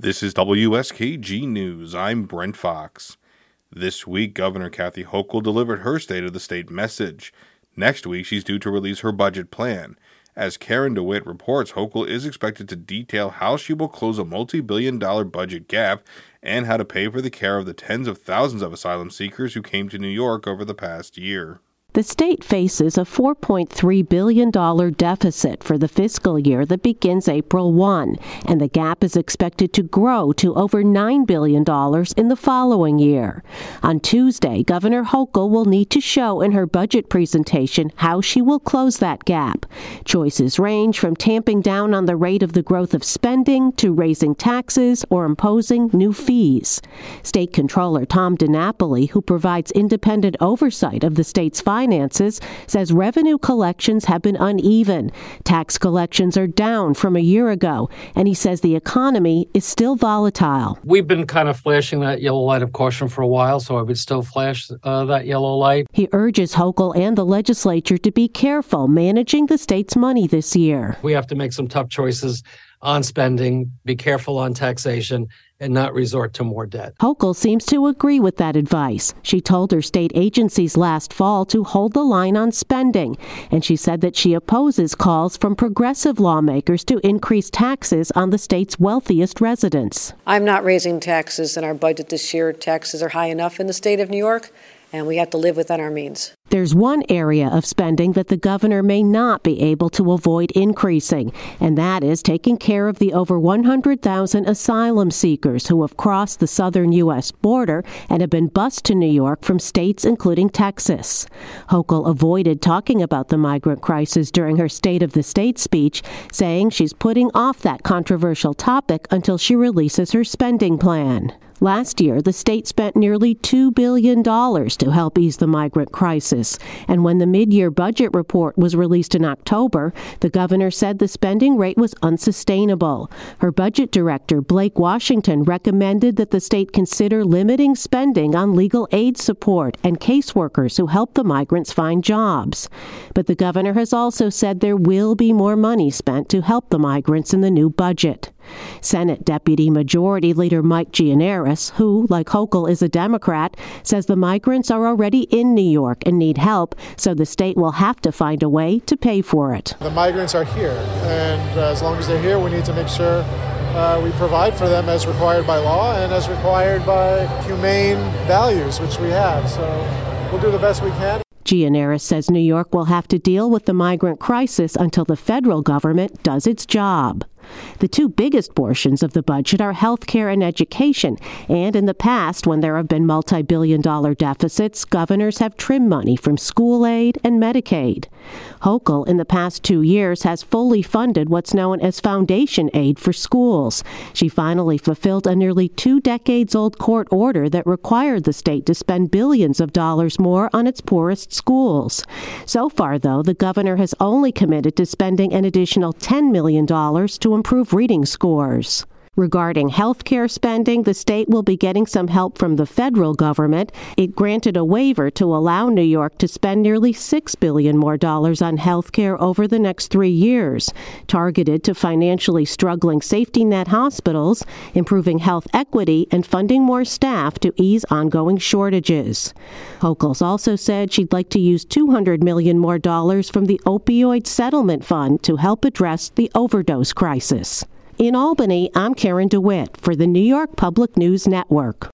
This is WSKG News. I'm Brent Fox. This week, Governor Kathy Hochul delivered her State of the State message. Next week, she's due to release her budget plan. As Karen DeWitt reports, Hochul is expected to detail how she will close a multi billion dollar budget gap and how to pay for the care of the tens of thousands of asylum seekers who came to New York over the past year. The state faces a $4.3 billion deficit for the fiscal year that begins April 1, and the gap is expected to grow to over $9 billion in the following year. On Tuesday, Governor Hochul will need to show in her budget presentation how she will close that gap. Choices range from tamping down on the rate of the growth of spending to raising taxes or imposing new fees. State Controller Tom DiNapoli, who provides independent oversight of the state's finances, Finances says revenue collections have been uneven. Tax collections are down from a year ago, and he says the economy is still volatile. We've been kind of flashing that yellow light of caution for a while, so I would still flash uh, that yellow light. He urges Hochul and the legislature to be careful managing the state's money this year. We have to make some tough choices on spending, be careful on taxation, and not resort to more debt. Hochul seems to agree with that advice. She told her state agencies last fall to hold the line on spending, and she said that she opposes calls from progressive lawmakers to increase taxes on the state's wealthiest residents. I'm not raising taxes in our budget this year. Taxes are high enough in the state of New York and we have to live within our means. There's one area of spending that the governor may not be able to avoid increasing, and that is taking care of the over 100,000 asylum seekers who have crossed the southern U.S. border and have been bused to New York from states including Texas. Hochul avoided talking about the migrant crisis during her State of the State speech, saying she's putting off that controversial topic until she releases her spending plan. Last year, the state spent nearly $2 billion to help ease the migrant crisis. And when the mid year budget report was released in October, the governor said the spending rate was unsustainable. Her budget director, Blake Washington, recommended that the state consider limiting spending on legal aid support and caseworkers who help the migrants find jobs. But the governor has also said there will be more money spent to help the migrants in the new budget. Senate Deputy Majority Leader Mike Gianaris, who, like Hochul, is a Democrat, says the migrants are already in New York and need help, so the state will have to find a way to pay for it. The migrants are here, and as long as they're here, we need to make sure uh, we provide for them as required by law and as required by humane values, which we have. So we'll do the best we can. Gianaris says New York will have to deal with the migrant crisis until the federal government does its job. The two biggest portions of the budget are health care and education, and in the past, when there have been multi billion dollar deficits, governors have trimmed money from school aid and Medicaid. Hochul, in the past two years, has fully funded what's known as foundation aid for schools. She finally fulfilled a nearly two decades old court order that required the state to spend billions of dollars more on its poorest schools. So far, though, the governor has only committed to spending an additional $10 million to improve reading scores. Regarding health care spending, the state will be getting some help from the federal government. It granted a waiver to allow New York to spend nearly 6 billion more dollars on health care over the next three years, targeted to financially struggling safety net hospitals, improving health equity, and funding more staff to ease ongoing shortages. Hochul's also said she'd like to use 200 million more dollars from the opioid settlement fund to help address the overdose crisis. In Albany, I'm Karen DeWitt for the New York Public News Network.